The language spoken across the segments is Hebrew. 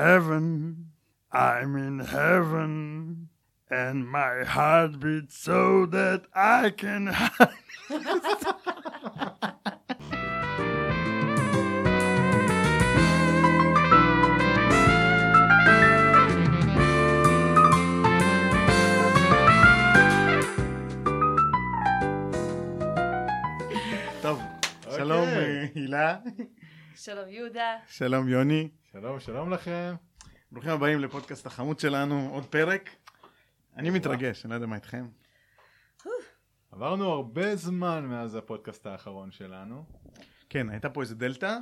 heaven, I'm in heaven, and my heart beats so that I can. טוב, שלום אה, הילה, שלום יהודה. שלום יוני, שלום, שלום לכם. ברוכים הבאים לפודקאסט החמוד שלנו, עוד פרק. אני מתרגש, אני לא יודע מה איתכם. עברנו הרבה זמן מאז הפודקאסט האחרון שלנו. כן, הייתה פה איזה דלתא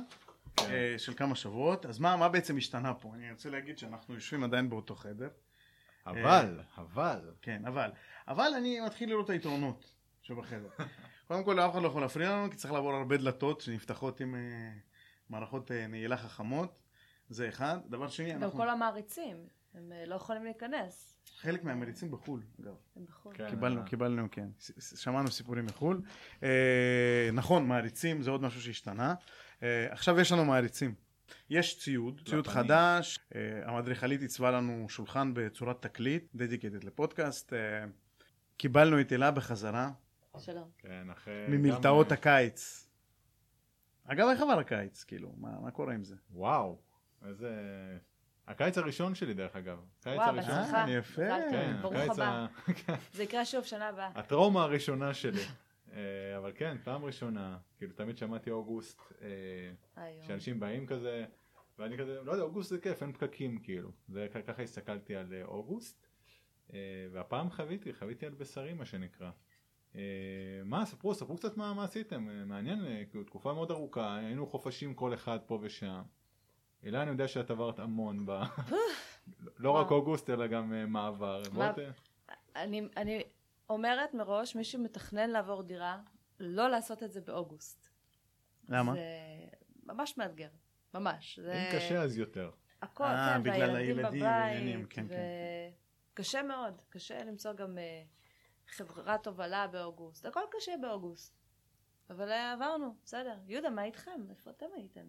כן. אה, של כמה שבועות, אז מה מה בעצם השתנה פה? אני רוצה להגיד שאנחנו יושבים עדיין באותו חדר, אבל, אבל, כן, אבל, אבל אני מתחיל לראות את היתרונות שבחדר. קודם כל, אף אחד לא יכול להפריע לנו, כי צריך לעבור הרבה דלתות שנפתחות עם אה, מערכות אה, נעילה חכמות, זה אחד. דבר שני, גם אנחנו, כל המעריצים, הם אה, לא יכולים להיכנס. חלק מהמריצים בחו"ל, אגב. הם בחו"ל. כן. קיבלנו, אה. קיבלנו, כן. שמענו סיפורים מחו"ל. אה, נכון, מעריצים זה עוד משהו שהשתנה. אה, עכשיו יש לנו מעריצים. יש ציוד, ציוד לפנים. חדש, אה, המדריכלית עיצבה לנו שולחן בצורת תקליט, דדיקטד לפודקאסט. אה, קיבלנו את אלה בחזרה, שלום. כן, אחרי... ממלתעות גם, הקיץ. אגב, איך עבר הקיץ? כאילו, מה מה קורה עם זה? וואו, איזה... הקיץ הראשון שלי דרך אגב. הקיץ וואו, הראשון. בהצלחה. אה, יפה. כן, ברוך הבא. ה- כן, זה יקרה שוב שנה הבאה. הטראומה הראשונה שלי. אה, אבל כן, פעם ראשונה, כאילו תמיד שמעתי אוגוסט, אה. שאנשים באים כזה, ואני כזה, לא יודע, אוגוסט זה כיף, אין פקקים כאילו. זה ככה הסתכלתי על אה, אוגוסט, אה, והפעם חוויתי, חוויתי על בשרי מה שנקרא. אה, מה, ספרו, ספרו קצת מה, מה עשיתם, אה, מעניין, אה, כאילו תקופה מאוד ארוכה, היינו חופשים כל אחד פה ושם. הילה, אני יודע שאת עברת המון ב... לא רק. אוגוסט, אלא גם אה, מעבר. אני, אני אומרת מראש, מי שמתכנן לעבור דירה, לא לעשות את זה באוגוסט. למה? זה ממש מאתגר. ממש. זה... אם קשה אז יותר. הכל, אה, כן, בגלל והילדים הילדים בבית. כן, כן. קשה מאוד. קשה למצוא גם אה, חברת הובלה באוגוסט. הכל קשה באוגוסט. אבל עברנו, בסדר. יהודה, מה איתכם? איפה אתם הייתם?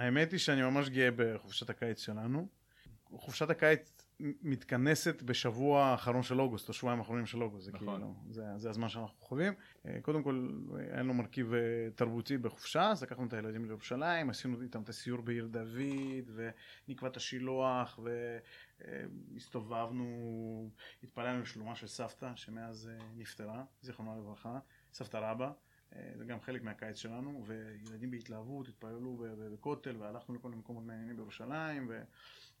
האמת היא שאני ממש גאה בחופשת הקיץ שלנו. חופשת הקיץ מתכנסת בשבוע האחרון של אוגוסט, או שבועיים האחרונים של אוגוסט, זה נכון. כאילו, זה, זה הזמן שאנחנו חווים. אה, קודם כל, היה לנו מרכיב אה, תרבותי בחופשה, אז לקחנו את הילדים לירושלים, עשינו איתם את הסיור בעיר דוד, ונקבע את השילוח, והסתובבנו, התפללנו לשלומה של סבתא, שמאז אה, נפטרה, זיכרונה לברכה, סבתא רבא. אה, זה גם חלק מהקיץ שלנו, וילדים בהתלהבות התפללו בכותל, והלכנו לכל מיני מקומות מעניינים בירושלים ו-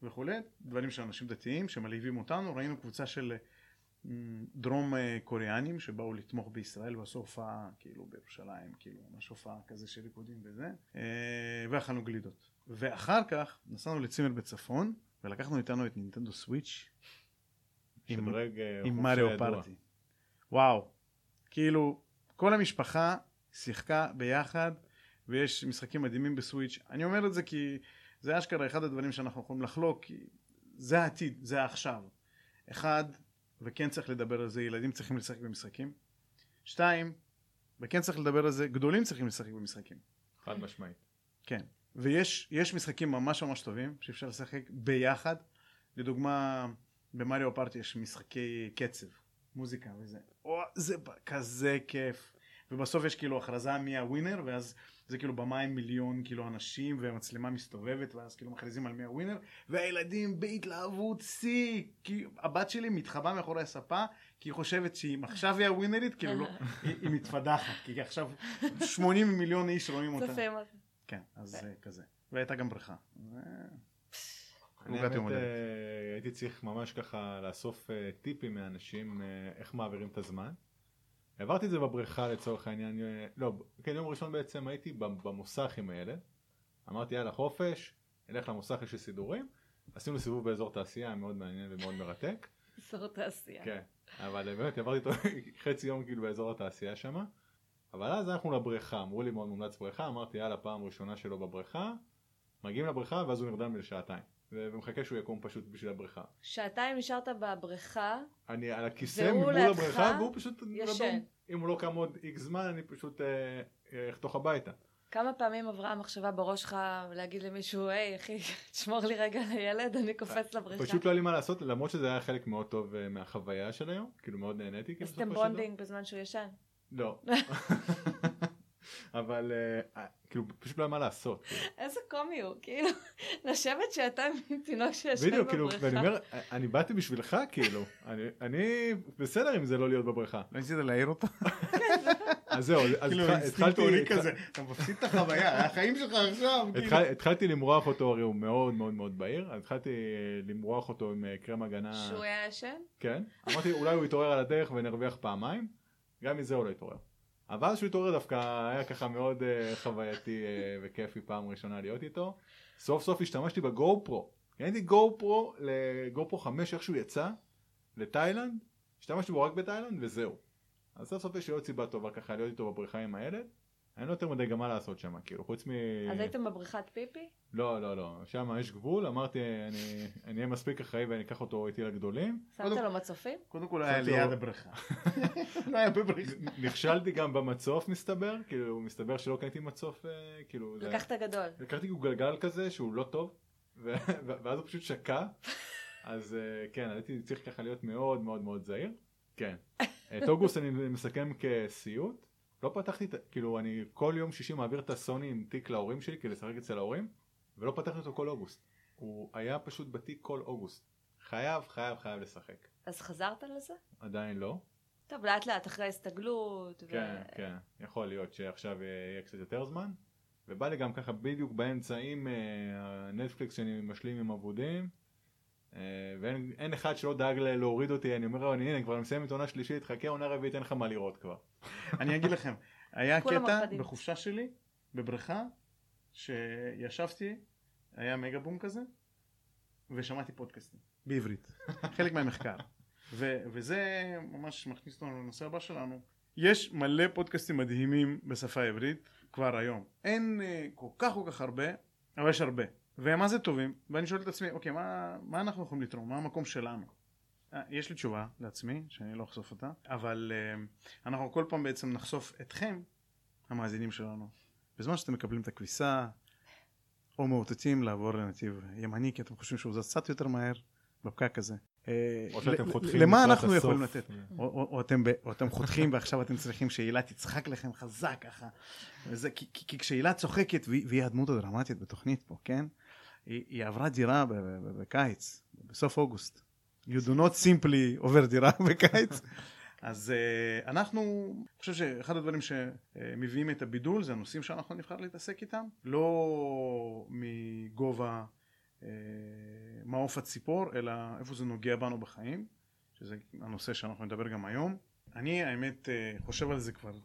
וכולי, דברים של אנשים דתיים שמלהיבים אותנו, ראינו קבוצה של אה, דרום אה, קוריאנים שבאו לתמוך בישראל ועשו הופעה כאילו בירושלים, כאילו ממש הופעה כזה של ריקודים וזה, ואכלנו גלידות. ואחר כך נסענו לצימר בצפון, ולקחנו איתנו את נינטנדו סוויץ' עם- עם מריו. פארטי. וואו, כאילו, כל המשפחה שיחקה ביחד, ויש משחקים מדהימים בסוויץ'. אני אומר את זה כי זה אשכרה אחד הדברים שאנחנו יכולים לחלוק, כי זה העתיד, זה העכשיו. אחד, וכן צריך לדבר על זה, ילדים צריכים לשחק במשחקים. שתיים, וכן צריך לדבר על זה, גדולים צריכים לשחק במשחקים. חד משמעית. כן, ויש יש משחקים ממש ממש טובים שאפשר לשחק ביחד. לדוגמה, במריו פארטי יש משחקי קצב, מוזיקה וזה. או, זה כזה כיף. ובסוף יש כאילו הכרזה מי הווינר, ואז זה כאילו במים מיליון כאילו אנשים, והמצלמה מסתובבת, ואז כאילו מכריזים על מי הווינר, והילדים בהתלהבות שיא. כי הבת שלי מתחבאה מאחורי הספה, כי היא חושבת שאם עכשיו היא הווינרית, כאילו לא, היא, היא מתפדחת, כי עכשיו 80 מיליון איש רואים אותה. צופים אותה. כן, אז זה כזה. והייתה גם בריכה. עוגת יום הולדת. אה, הייתי צריך ממש ככה לאסוף אה, טיפים מאנשים אה, איך מעבירים את הזמן. העברתי את זה בבריכה לצורך העניין, לא, כן יום ראשון בעצם הייתי במוסך עם הילד, אמרתי יאללה חופש, נלך למוסך יש לי סידורים, עשינו סיבוב באזור תעשייה מאוד מעניין ומאוד מרתק, אזור תעשייה. כן, אבל באמת עברתי אותו חצי יום כאילו באזור התעשייה שם, אבל אז הלכנו לבריכה, אמרו לי מאוד מומלץ בריכה, אמרתי יאללה פעם ראשונה שלו בבריכה, מגיעים לבריכה ואז הוא נרדם לשעתיים, ומחכה שהוא יקום פשוט בשביל הבריכה. שעתיים נשארת בבריכה, אני על הכיסא מול הבריכה והוא פשוט ישן. רדום. אם הוא לא קם עוד איקס זמן אני פשוט אה, אה, אחתוך הביתה. כמה פעמים עברה המחשבה בראש שלך להגיד למישהו, היי אחי, תשמור לי רגע על הילד, אני קופץ לבריכה. פשוט לא היה לי מה לעשות, למרות שזה היה חלק מאוד טוב אה, מהחוויה של היום, כאילו מאוד נהניתי. כאילו, עשיתם דבר. bonding בזמן שהוא ישן. לא. אבל אה, כאילו פשוט לא היה מה לעשות. כאילו. איזה קומי הוא, כאילו, לשבת שאתה עם תינוק שישן בדיוק, כאילו, בבריכה. ואני אומר, אני באתי בשבילך, כאילו, אני- אני בסדר עם זה לא להיות בבריכה. לא ניסית להעיר אותו? אז זהו, אז כאילו התחלתי, התח- כזה, אתה מפסיד את החוויה, החיים שלך עכשיו, כאילו. התחל- התחלתי למרוח אותו, הרי הוא מאוד מאוד מאוד בהיר, אז התחלתי אה, למרוח אותו עם אה, קרם הגנה, שהוא היה ישן? כן, אמרתי אולי הוא יתעורר על הדרך ונרוויח פעמיים, גם מזה הוא לא יתעורר. אבל שהוא התעורר דווקא היה ככה מאוד אה, חווייתי אה, וכיפי פעם ראשונה להיות איתו. סוף סוף השתמשתי בגו פרו, קניתי גו פרו לגו פרו 5 איך שהוא יצא לתאילנד, השתמשתי בו רק בתאילנד וזהו. אז סוף סוף יש לי עוד סיבה טובה ככה להיות איתו בבריכה עם הילד. אין לו יותר מדי גם מה לעשות שם, כאילו, חוץ מ... אז הייתם בבריכת פיפי? לא, לא, לא, שם יש גבול, אמרתי, אני אני אהיה מספיק אחראי ואני אקח אותו איתי לגדולים. שמת לו מצופים? קודם כל היה ליד הבריכה. לא היה בבריכה. נכשלתי גם במצוף מסתבר, כאילו מסתבר שלא קניתי מצוף, אה, כאילו, לקחת גדול. לקחתי גלגל כזה שהוא לא טוב, ואז הוא פשוט שקע, אז אה, כן, הייתי צריך ככה להיות מאוד מאוד מאוד זהיר, כן. את אוגוסט אני מסכם כסיוט, לא פתחתי, כאילו אני כל יום שישי מעביר את הסוני עם תיק להורים שלי כדי לשחק אצל ההורים, ולא פתחתי אותו כל אוגוסט. הוא היה פשוט בתיק כל אוגוסט. חייב, חייב, חייב לשחק. אז חזרת לזה? עדיין לא. טוב, לאט לאט אחרי הסתגלות. ו- כן, כן, יכול להיות שעכשיו יהיה קצת יותר זמן. ובא לי גם ככה בדיוק באמצע עם אה, הנטפליקס שאני משלים עם אבודים. אה, ואין אין אחד שלא דאג להוריד אותי, אני אומר לו, "אני- הנה כבר מסיים את עונה שלישית, חכה עונה רביעית אין לך מה לראות כבר. אני אגיד לכם, היה קטע. בחופשה שלי, בבריכה, שישבתי, היה מגה בום כזה, ושמעתי פודקאסטים, בעברית, חלק מהמחקר. ו- וזה ממש מכניס אותנו לנושא הבא שלנו. יש מלא פודקאסטים מדהימים בשפה העברית כבר היום. אין אה, כל כך כל כך הרבה, אבל יש הרבה. ומה זה טובים? ואני שואל את עצמי, אוקיי, מה, מה אנחנו יכולים לתרום? מה המקום שלנו? אה, יש לי תשובה לעצמי, שאני לא אחשוף אותה, אבל אה, אנחנו כל פעם בעצם נחשוף אתכם, המאזינים שלנו, בזמן שאתם מקבלים את הכביסה, או מאותתים לעבור לנתיב ימני, כי אתם חושבים שהוא זז קצת יותר מהר, בפקק הזה. אה, או שאתם ל- חותכים למה אנחנו. יכולים לתת? או, אתם, חותכים ועכשיו אתם צריכים שהילה תצחק לכם חזק ככה. כי, כשהילה צוחקת, והיא, הדמות הדרמטית בתוכנית פה, כן? היא, עברה דירה בקיץ, בסוף אוגוסט. You do not simply עובר דירה בקיץ. אז uh, אנחנו, אני חושב שאחד הדברים שמביאים את הבידול זה הנושאים שאנחנו נבחר להתעסק איתם, לא מגובה מעוף הציפור, אלא איפה זה נוגע בנו בחיים, שזה הנושא שאנחנו נדבר גם היום. אני האמת uh, חושב על זה כבר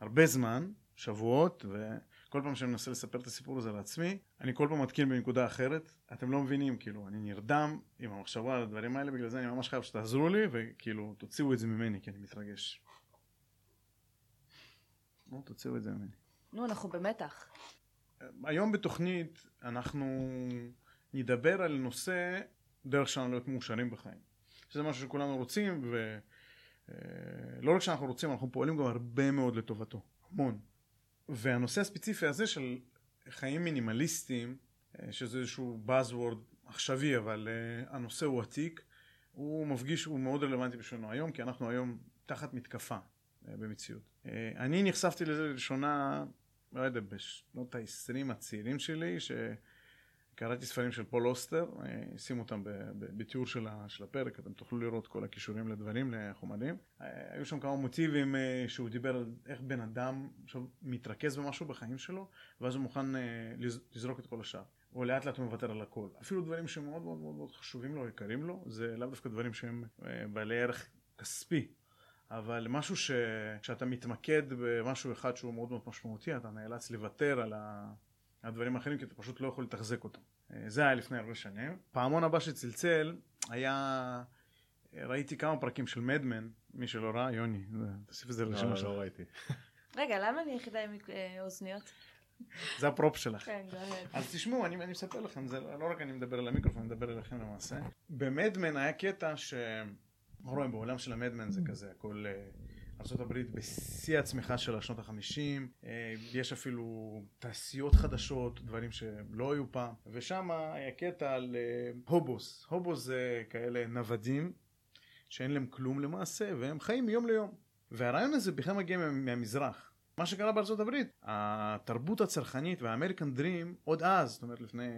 הרבה זמן, שבועות, וכל פעם שאני מנסה לספר את הסיפור הזה לעצמי, אני כל פעם מתקין בנקודה אחרת. אתם לא מבינים, כאילו, אני נרדם עם המחשבה על הדברים האלה, בגלל זה אני ממש חייב שתעזרו לי, וכאילו, תוציאו את זה ממני, כי אני מתרגש. נו, תוציאו את זה ממני. נו, אנחנו במתח. היום בתוכנית אנחנו נדבר על נושא דרך שלנו להיות מאושרים בחיים. שזה משהו שכולנו רוצים, ולא רק שאנחנו רוצים, אנחנו פועלים גם הרבה מאוד לטובתו. המון. והנושא הספציפי הזה של חיים מינימליסטיים, אה, שזה איזשהו buzzword עכשווי, אבל אה, הנושא הוא עתיק, הוא מפגיש, הוא מאוד רלוונטי בשבילנו היום, כי אנחנו היום תחת מתקפה אה, במציאות. אה, אני נחשפתי לזה לראשונה, לא יודע, בשנות ה-20 הצעירים שלי, שקראתי ספרים של פול אוסטר, אה, שימו אותם בתיאור של הפרק, אתם תוכלו לראות כל הכישורים לדברים, לחומרים. אה, היו שם כמה מוטיבים אה, שהוא דיבר על איך בן אדם עכשיו מתרכז במשהו בחיים שלו, ואז הוא מוכן לז- לזרוק את כל השאר. או לאט לאט הוא מוותר על הכל. אפילו דברים שמאוד מאוד מאוד מאוד חשובים לו, יקרים לו, זה לאו דווקא דברים שהם בעלי ערך כספי. אבל משהו ש... שאתה מתמקד במשהו אחד שהוא מאוד מאוד משמעותי, אתה נאלץ לוותר על ה... הדברים האחרים כי אתה פשוט לא יכול לתחזק אותם. אה, זה היה לפני הרבה שנים. פעמון הבא שצלצל היה... ראיתי כמה פרקים של מדמן, מי שלא ראה, יוני, תוסיף את זה לרשימה לא, שלך. לא ראיתי. רגע, למה אני יחידה עם אה, אוזניות? זה הפרופ שלך. כן. אז תשמעו, אני, אני מספר לכם, זה לא רק אני מדבר על המיקרופון, אני מדבר אליכם למעשה. במדמן היה קטע ש... רואים בעולם של המדמן זה כזה, הכל אה, ארה"ב בשיא הצמיחה של השנות החמישים, אה, יש אפילו תעשיות חדשות, דברים שלא היו פעם, ושם היה קטע על אה, הובוס. הובוס זה כאלה נוודים שאין להם כלום למעשה, והם חיים מיום ליום. והרעיון הזה בכלל מגיע מה- מהמזרח. מה שקרה בארצות הברית, התרבות הצרכנית והאמריקן דרים עוד אז, זאת אומרת לפני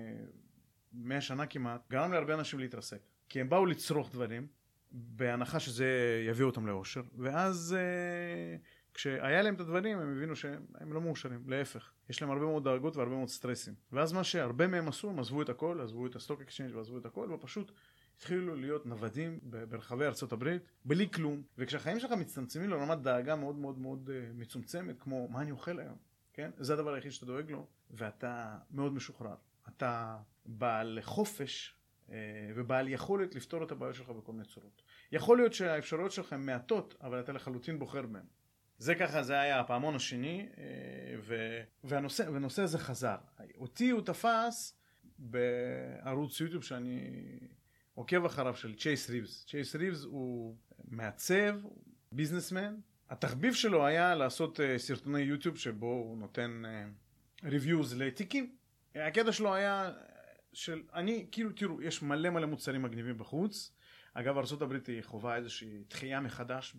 מאה שנה כמעט, גרם להרבה אנשים להתרסק. כי הם באו לצרוך דברים, בהנחה שזה יביא אותם לאושר, ואז אה, כשהיה להם את הדברים הם הבינו שהם לא מאושרים, להפך. יש להם הרבה מאוד דאגות והרבה מאוד סטרסים. ואז מה שהרבה מהם עשו, הם עזבו את הכל, עזבו את ה stock exchange ועזבו את הכל, ופשוט התחילו להיות נוודים ברחבי ארצות הברית, בלי כלום, וכשהחיים שלך מצטמצמים לרמת דאגה מאוד מאוד מאוד אה, מצומצמת, כמו מה אני אוכל היום, כן? זה הדבר היחיד שאתה דואג לו, ואתה מאוד משוחרר. אתה בעל חופש ובעל יכולת לפתור את הבעיות שלך בכל מיני צורות. יכול להיות שהאפשרויות שלך הן מעטות, אבל אתה לחלוטין בוחר בהן. זה ככה, זה היה הפעמון השני, אה, ו, והנושא, והנושא הזה חזר. אותי הוא תפס בערוץ יוטיוב שאני עוקב אחריו של צ'ייס ריבס. צ'ייס ריבס הוא מעצב, ביזנסמן. התחביב שלו היה לעשות אה, סרטוני יוטיוב שבו הוא נותן ריוויוז לתיקים. הקטע שלו היה של, אני, כאילו, תראו, יש מלא מלא מוצרים מגניבים בחוץ. אגב, ארה"ב היא חווה איזושהי תחייה מחדש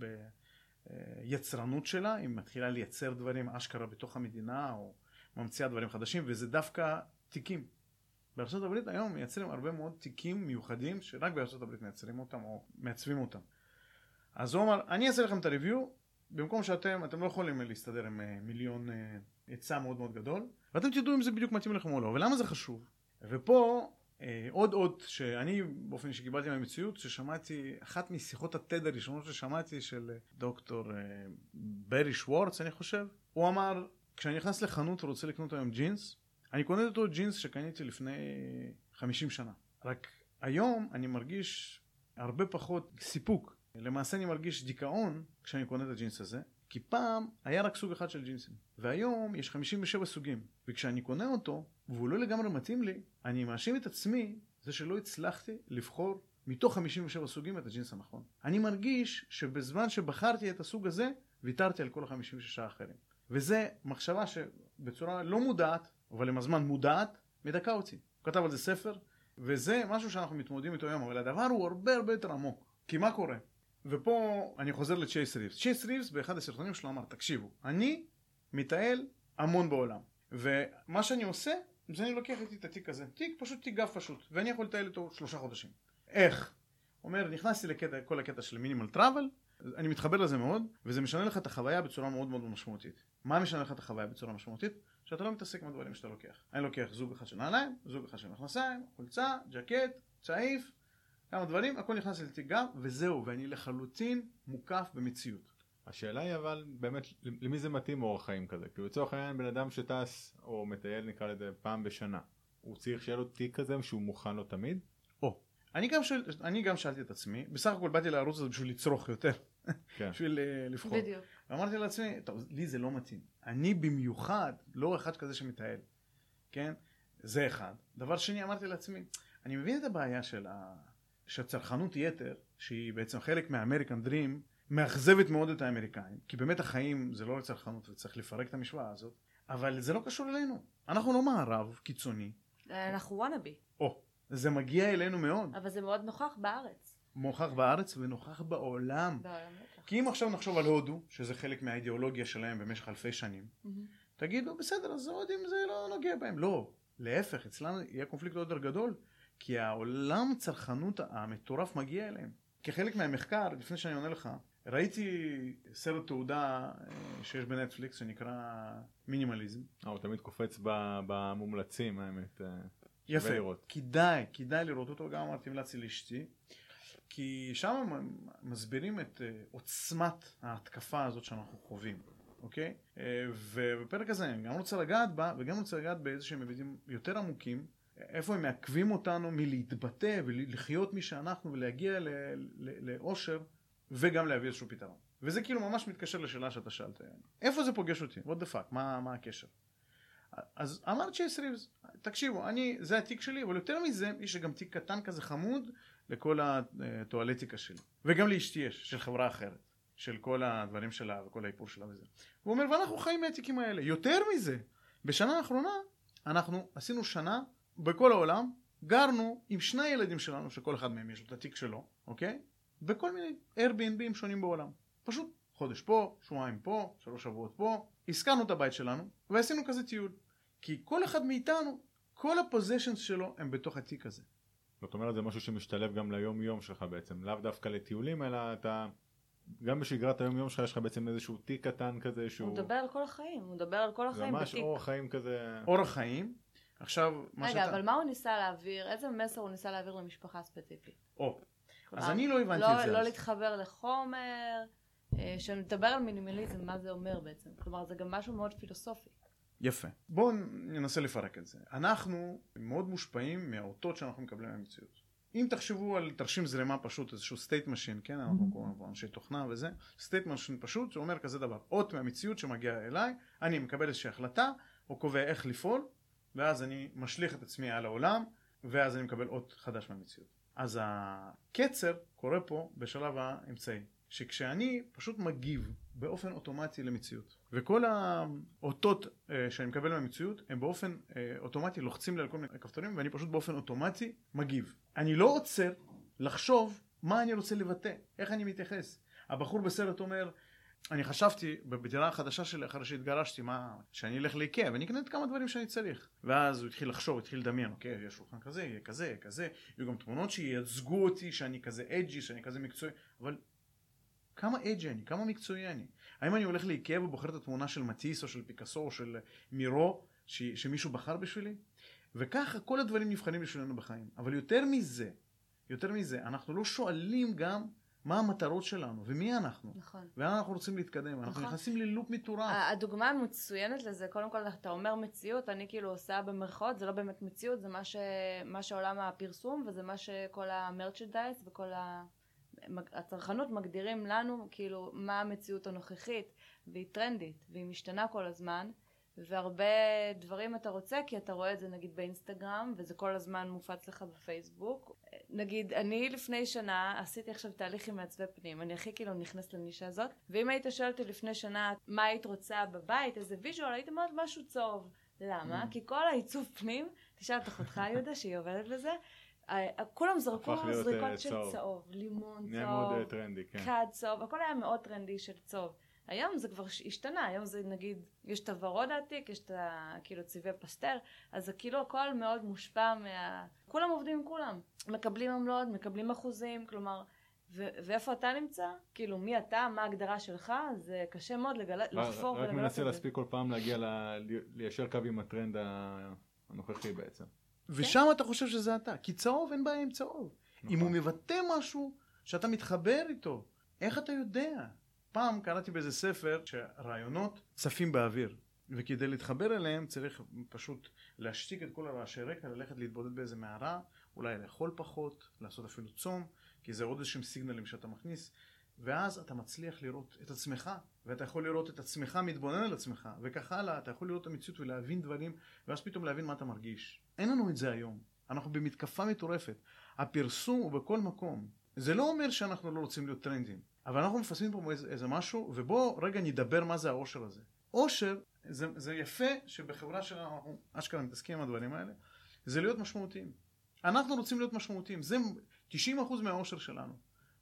ביצרנות שלה, היא מתחילה לייצר דברים אשכרה בתוך המדינה, או ממציאה דברים חדשים, וזה דווקא תיקים. בארה"ב היום מייצרים הרבה מאוד תיקים מיוחדים, שרק בארה"ב מייצרים אותם, או מעצבים אותם. אז הוא אמר, אני אעשה לכם את הריוויו, במקום שאתם, אתם לא יכולים להסתדר עם אה, מיליון אה, היצע מאוד מאוד גדול, ואתם תדעו אם זה בדיוק מתאים לכם או לא, ולמה זה חשוב? ופה אה, עוד עוד שאני באופן אישי קיבלתי מהמציאות, ששמעתי, אחת משיחות התד הראשונות ששמעתי של אה, דוקטור אה, ברי שוורץ אני חושב, הוא אמר, כשאני נכנס לחנות ורוצה לקנות היום ג'ינס, אני קונה את אותו ג'ינס שקניתי לפני 50 שנה. רק היום אני מרגיש הרבה פחות סיפוק. למעשה אני מרגיש דיכאון כשאני קונה את הג'ינס הזה, כי פעם היה רק סוג אחד של ג'ינסים, והיום יש 57 סוגים, וכשאני קונה אותו, והוא לא לגמרי מתאים לי, אני מאשים את עצמי זה שלא הצלחתי לבחור מתוך 57 סוגים את הג'ינס הנכון. אני מרגיש שבזמן שבחרתי את הסוג הזה, ויתרתי על כל ה-56 האחרים. וזה מחשבה שבצורה לא מודעת, אבל עם הזמן מודעת, מדכא אותי. הוא כתב על זה ספר, וזה משהו שאנחנו מתמודדים איתו היום, אבל הדבר הוא הרבה הרבה יותר עמוק. כי מה קורה? ופה אני חוזר לצ'ייס ריבס. צ'ייס ריבס באחד הסרטונים שלו אמר, תקשיבו, אני מטייל המון בעולם, ומה שאני עושה, זה אני לוקח איתי את התיק הזה, תיק פשוט תיק גב פשוט, ואני יכול לטייל איתו שלושה חודשים. איך? אומר, נכנסתי לקטע, כל הקטע של מינימל טראבל, אני מתחבר לזה מאוד, וזה משנה לך את החוויה בצורה מאוד מאוד משמעותית. מה משנה לך את החוויה בצורה משמעותית? שאתה לא מתעסק עם הדברים שאתה לוקח. אני לוקח זוג אחד של נעליים, זוג אחד של מכנסיים, חולצה, ג'קט, צעיף, כמה דברים, הכל נכנס לתיק גב, וזהו, ואני לחלוטין מוקף במציאות. השאלה היא אבל באמת למי זה מתאים אורח חיים כזה כי לצורך העניין בן אדם שטס או מטייל נקרא לזה פעם בשנה הוא צריך שיהיה לו תיק כזה שהוא מוכן לו תמיד או, אני גם, שואל, אני גם שאלתי את עצמי, בסך הכל באתי לערוץ הזה בשביל לצרוך יותר, כן בשביל אה, לבחור. בדיוק. ואמרתי לעצמי, טוב, לי זה לא מתאים. אני במיוחד לא אחד כזה שמטייל, כן? זה אחד. דבר שני, אמרתי לעצמי, אני מבין את הבעיה של ה... שהצרכנות יתר, שהיא בעצם חלק מהאמריקן דרים, מאכזבת מאוד את האמריקאים, כי באמת החיים זה לא רק צרכנות וצריך לפרק את המשוואה הזאת, אבל זה לא קשור אלינו. אנחנו לא מערב קיצוני, אנחנו וואנאבי, או, זה מגיע אלינו מאוד, אבל זה מאוד נוכח בארץ. מוכח בארץ ונוכח בעולם. בעולם בטח. כי אם עכשיו נחשוב על הודו, שזה חלק מהאידיאולוגיה שלהם במשך אלפי שנים, מהמם. תגידו בסדר אז ההודים זה לא נוגע בהם לא להפך אצלנו יהיה קונפליקט עוד יותר גדול כי העולם הצרכנות המטורף מגיע אליהם כחלק מהמחקר לפני שאני עונה לך ראיתי סרט תעודה אה, שיש בנטפליקס שנקרא מינימליזם אה, הוא תמיד קופץ במומלצים האמת אה, יפה לראות. כדאי כדאי לראות אותו גם אמרתי המלצתי לאשתי כי שם מסבירים את אה, עוצמת ההתקפה הזאת שאנחנו חווים אוקיי? ובפרק הזה אני גם רוצה לגעת בה וגם רוצה לגעת באיזה שהם היבטים יותר עמוקים איפה הם מעכבים אותנו מלהתבטא ולחיות מי שאנחנו ולהגיע ל- ל- לאושר וגם להביא איזשהו פתרון. וזה כאילו ממש מתקשר לשאלה שאתה שאלת. איפה זה פוגש אותי? what the fuck? מה, מה הקשר? אז אמר צ'ייס ריבס, תקשיבו, אני, זה התיק שלי, אבל יותר מזה, יש גם תיק קטן כזה חמוד לכל הטואלטיקה שלי. וגם לאשתי יש, של חברה אחרת. של כל הדברים שלה וכל האיפור שלה וזה. הוא אומר, ואנחנו חיים מהתיקים האלה. יותר מזה, בשנה האחרונה אנחנו עשינו שנה בכל העולם, גרנו עם שני ילדים שלנו, שכל אחד מהם יש לו את התיק שלו, אוקיי? בכל מיני Airbnb שונים בעולם. פשוט חודש פה, שבועיים פה, שלוש שבועות פה, הזכרנו את הבית שלנו, ועשינו כזה טיול. כי כל אחד מאיתנו, כל הפוזיישנס שלו הם בתוך התיק הזה. זאת אומרת זה משהו שמשתלב גם ליום יום שלך בעצם, לאו דווקא לטיולים אלא אתה גם בשגרת היום יום שלך יש לך בעצם איזשהו תיק קטן כזה שהוא... הוא מדבר על כל החיים, הוא מדבר על כל החיים ממש בתיק. אורח חיים כזה... אורח חיים, עכשיו, מה רגע, שאתה... אבל מה הוא ניסה להעביר? איזה מסר הוא ניסה להעביר למשפחה ספציפית? או, אז אני לא הבנתי לא, את זה לא אז. להתחבר לחומר, אה, שנדבר על מינימליזם, מה זה אומר בעצם. כלומר, זה גם משהו מאוד פילוסופי. יפה. בואו ננסה לפרק את זה. אנחנו מאוד מושפעים מהאותות שאנחנו מקבלים מהמציאות. אם תחשבו על תרשים זרימה פשוט, איזשהו state machine, כן? אנחנו קוראים פה אנשי תוכנה וזה, state machine פשוט שאומר כזה דבר, אות מהמציאות שמגיע אליי, אני מקבל איזושהי החלטה, או קובע איך לפעול, ואז אני משליך את עצמי על העולם, ואז אני מקבל אות חדש מהמציאות. אז הקצר קורה פה בשלב האמצעי, שכשאני פשוט מגיב באופן אוטומטי למציאות, וכל האותות אה, שאני מקבל מהמציאות הם באופן אה, אוטומטי לוחצים לי על כל מיני כפתורים ואני פשוט באופן אוטומטי מגיב. אני לא עוצר לחשוב מה אני רוצה לבטא, איך אני מתייחס. הבחור בסרט אומר אני חשבתי בדירה החדשה שלי אחרי שהתגרשתי מה שאני אלך לאיקאה ואני אקנה את כמה דברים שאני צריך. ואז הוא התחיל לחשוב התחיל לדמיין אוקיי יש שולחן כזה יהיה כזה יהיה כזה יהיו גם תמונות שייצגו אותי שאני כזה אג'י שאני כזה מקצועי אבל כמה אג'י אני כמה מקצועי אני? האם אני הולך לאיקאה ובוחר את התמונה של מטיס או של פיקאסו או של מירו ש, שמישהו בחר בשבילי? וככה כל הדברים נבחנים בשבילנו בחיים. אבל יותר מזה יותר מזה אנחנו לא שואלים גם מה המטרות שלנו ומי אנחנו נכון. ולאן אנחנו רוצים להתקדם אנחנו נכון. נכנסים ללופ מטורף הדוגמה המצוינת לזה, קודם כל אתה אומר מציאות, אני כאילו עושה במרכאות, זה לא באמת מציאות, זה מה, ש... מה שעולם הפרסום וזה מה שכל המרצ'נדייז וכל ה... הצרכנות מגדירים לנו כאילו מה המציאות הנוכחית והיא טרנדית והיא משתנה כל הזמן והרבה דברים אתה רוצה כי אתה רואה את זה נגיד באינסטגרם וזה כל הזמן מופץ לך בפייסבוק נגיד אני לפני שנה עשיתי עכשיו תהליך עם מעצבי פנים אני הכי כאילו נכנסת לנישה הזאת ואם היית שואל אותי לפני שנה מה היית רוצה בבית איזה visual היית אומרת משהו צהוב למה? מממ. כי כל העיצוב פנים תשאל את אחותך יהודה שהיא עובדת בזה אה, כולם זרקו זריקות אה, של צהוב. לימון אה, צהוב כן. כד צהוב, הכל היה מאוד טרנדי של צהוב. היום זה כבר השתנה, היום זה נגיד, יש את הוורוד העתיק, יש את ה- כאילו צבעי פסטל, אז זה כאילו הכל מאוד מושפע מה... כולם עובדים עם כולם. מקבלים עמלות, מקבלים אחוזים, כלומר, ו- ואיפה אתה נמצא? כאילו, מי אתה, מה ההגדרה שלך, זה קשה מאוד לגל... לחפור רק ולגלות מנסה את זה. להספיק כל פעם להגיע ל- ליישר קו עם הטרנד הנוכחי בעצם. ושם אתה חושב שזה אתה כי צהוב אין בעיה עם צהוב אם הוא נכון. מבטא משהו שאתה מתחבר איתו איך אתה יודע פעם קראתי באיזה ספר שרעיונות צפים באוויר וכדי להתחבר אליהם צריך פשוט להשתיק את כל הרעשי רקע, ללכת להתבודד באיזה מערה, אולי לאכול פחות, לעשות אפילו צום, כי זה עוד איזשהם סיגנלים שאתה מכניס, ואז אתה מצליח לראות את עצמך, ואתה יכול לראות את עצמך מתבונן על עצמך, וכך הלאה, אתה יכול לראות את המציאות ולהבין דברים, ואז פתאום להבין מה אתה מרגיש. אין לנו את זה היום. אנחנו במתקפה מטורפת. הפרסום הוא בכל מקום. זה לא אומר שאנחנו לא רוצים להיות טרנדים, אבל אנחנו מפספסים פה איזה, איזה משהו, ובואו רגע נדבר מה זה העושר הזה. עושר, זה, זה יפה שבחברה שלנו אנחנו אשכרה מתעסקים עם הדברים האלה, זה להיות משמעותיים. אנחנו רוצים להיות משמעותיים, זה 90% מהעושר שלנו.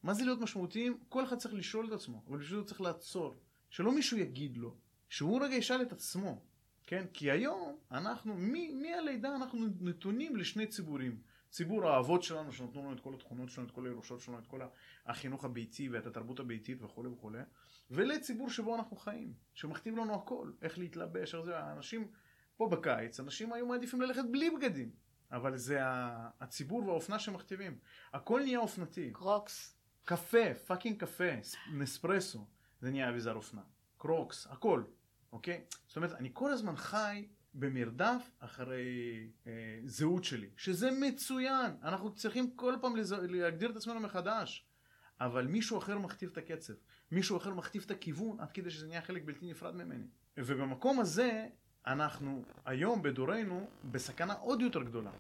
מה זה להיות משמעותיים? כל אחד צריך לשאול את עצמו, אבל בשביל זה צריך לעצור. שלא מישהו יגיד לו, שהוא רגע ישאל את עצמו, כן? כי היום אנחנו, מהלידה אנחנו נתונים לשני ציבורים. ציבור האבות שלנו שנתנו לנו את כל התכונות שלנו, את כל הירושות שלנו, את כל החינוך הביתי ואת התרבות הביתית וכולי וכולי, ולציבור שבו אנחנו חיים, שמכתיב לנו הכל, איך להתלבש, איך זה, האנשים פה בקיץ, אנשים היו מעדיפים ללכת בלי בגדים, אבל זה הציבור והאופנה שמכתיבים. הכל נהיה אופנתי. קרוקס. קפה, fucking קפה, נספרסו, זה נהיה אביזר אופנה. קרוקס, הכל, אוקיי? זאת אומרת, אני כל הזמן חי במרדף אחרי אה, זהות שלי, שזה מצוין, אנחנו צריכים כל פעם לז... להגדיר את עצמנו מחדש, אבל מישהו אחר מכתיב את הקצב, מישהו אחר מכתיב את הכיוון עד כדי שזה נהיה חלק בלתי נפרד ממני. ובמקום הזה, אנחנו היום בדורנו בסכנה עוד יותר גדולה,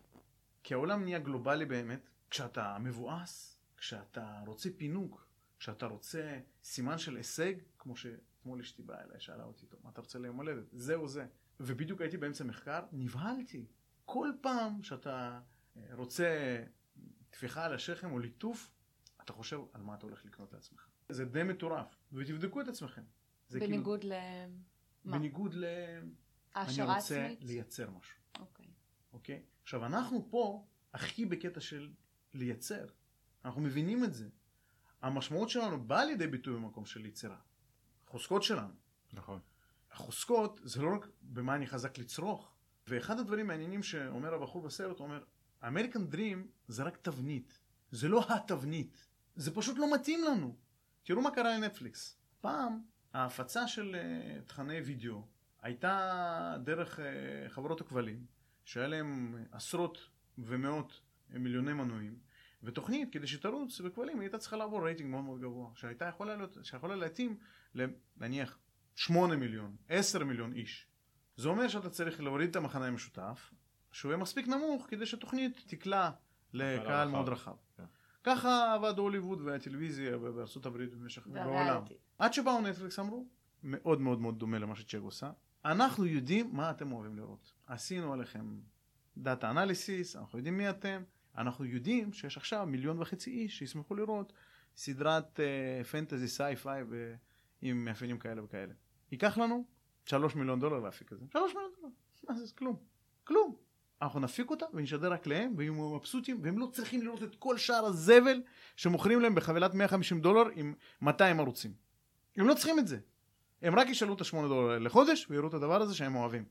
כי העולם נהיה גלובלי באמת, כשאתה מבואס, כשאתה רוצה פינוק, כשאתה רוצה סימן של הישג, כמו שאתמול אשתי באה אליי, שאלה אותי, טוב, מה אתה רוצה ליום הולדת? זהו זה. ובדיוק הייתי באמצע מחקר, נבהלתי. כל פעם שאתה אה, רוצה טפיחה על השכם או ליטוף, אתה חושב על מה אתה הולך לקנות לעצמך. זה די מטורף, ותבדקו את עצמכם. זה בניגוד כאילו, ל... מה? בניגוד ל... אני העשרה רוצה עצמית? לייצר משהו, אוקיי. אוקיי? עכשיו, אנחנו פה הכי בקטע של לייצר. אנחנו מבינים את זה. המשמעות שלנו באה לידי ביטוי במקום של יצירה. החוזקות שלנו. נכון. החוזקות זה לא רק במה אני חזק לצרוך. ואחד הדברים המעניינים שאומר הבחור בסרט, הוא אומר, American dream זה רק תבנית. זה לא התבנית. זה פשוט לא מתאים לנו. תראו מה קרה לנטפליקס. פעם ההפצה של אה, תכני וידאו הייתה דרך אה, חברות הכבלים, שהיה להם עשרות ומאות מיליוני מנויים, ותוכנית כדי שתרוץ בכבלים היא הייתה צריכה לעבור רייטינג מאוד מאוד גבוה, שהייתה יכולה, להיות, שיכולה להתאים נניח 8 מיליון, 10 מיליון איש. זה אומר שאתה צריך להוריד את המחנה המשותף, שהוא יהיה מספיק נמוך כדי שתוכנית תקלע לקהל. מאוד רחב. כן. ככה עבד הוליווד והטלוויזיה בארצות הברית במשך בעולם. והריאליטי. עד שבאו נטפליקס אמרו, מאוד מאוד מאוד דומה למה שצ'ק עושה, אנחנו יודעים מה אתם אוהבים לראות. עשינו עליכם דאטה אנליסיס, אנחנו יודעים מי אתם, אנחנו יודעים שיש עכשיו מיליון וחצי איש שישמחו לראות סדרת uh, פנטזי סי-פיי ו- עם מאפיינים כאלה וכאלה. ייקח לנו שלוש מיליון דולר להפיק את זה. שלוש מיליון דולר, מה זה, זה כלום. כלום. אנחנו נפיק אותה ונשדר רק להם והם יהיו מבסוטים והם לא צריכים לראות את כל שאר הזבל שמוכרים להם בחבילת 150 דולר עם 200 ערוצים. הם לא צריכים את זה. הם רק ישאלו את השמונה דולר לחודש ויראו את הדבר הזה שהם אוהבים.